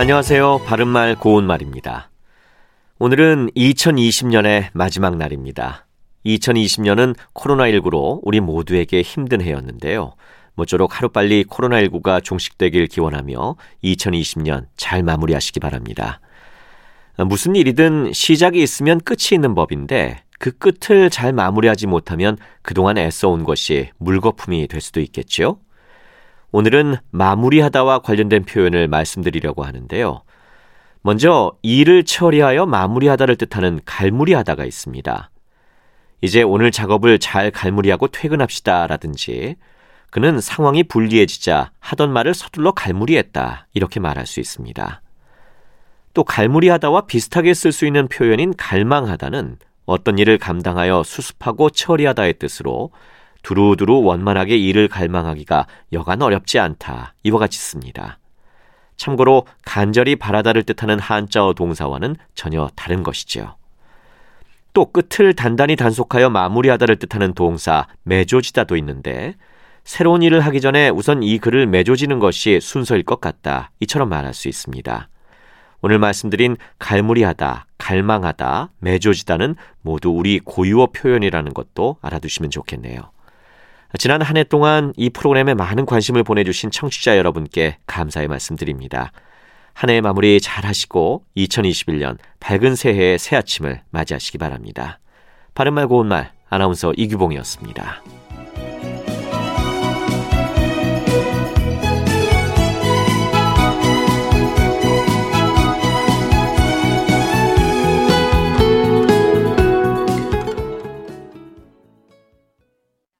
안녕하세요. 바른말 고운말입니다. 오늘은 2020년의 마지막 날입니다. 2020년은 코로나19로 우리 모두에게 힘든 해였는데요. 모쪼록 하루빨리 코로나19가 종식되길 기원하며 2020년 잘 마무리하시기 바랍니다. 무슨 일이든 시작이 있으면 끝이 있는 법인데 그 끝을 잘 마무리하지 못하면 그동안 애써온 것이 물거품이 될 수도 있겠죠. 오늘은 마무리하다와 관련된 표현을 말씀드리려고 하는데요. 먼저 일을 처리하여 마무리하다를 뜻하는 갈무리하다가 있습니다. 이제 오늘 작업을 잘 갈무리하고 퇴근합시다 라든지 그는 상황이 불리해지자 하던 말을 서둘러 갈무리했다 이렇게 말할 수 있습니다. 또 갈무리하다와 비슷하게 쓸 수 있는 표현인 갈망하다는 어떤 일을 감당하여 수습하고 처리하다의 뜻으로 두루두루 원만하게 일을 갈망하기가 여간 어렵지 않다. 이와 같이 씁니다. 참고로 간절히 바라다를 뜻하는 한자어 동사와는 전혀 다른 것이지요. 또 끝을 단단히 단속하여 마무리하다를 뜻하는 동사 매조지다도 있는데 새로운 일을 하기 전에 우선 이 글을 매조지는 것이 순서일 것 같다. 이처럼 말할 수 있습니다. 오늘 말씀드린 갈무리하다, 갈망하다, 매조지다는 모두 우리 고유어 표현이라는 것도 알아두시면 좋겠네요. 지난 한 해 동안 이 프로그램에 많은 관심을 보내주신 청취자 여러분께 감사의 말씀드립니다. 한 해의 마무리 잘 하시고 2021년 밝은 새해의 새 아침을 맞이하시기 바랍니다. 바른말 고운말 아나운서 이규봉이었습니다.